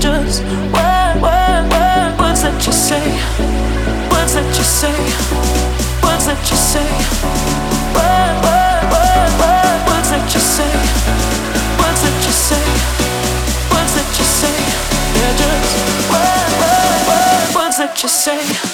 they're just words that you say, words that you say, words that you say, words that you say, words that you say, words that you say, they're just words that you say.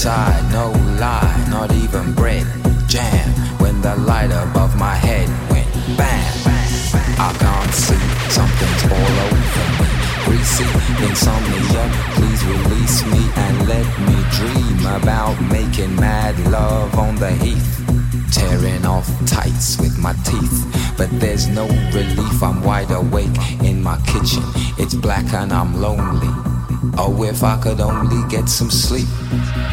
Inside, no lie, not even bread. Jam when the light above my head went bam. I can't see, something's all over me. Greasy insomnia, please release me and let me dream about making mad love on the heath. Tearing off tights with my teeth, but there's no relief. I'm wide awake in my kitchen. It's black and I'm lonely. Oh, if I could only get some sleep.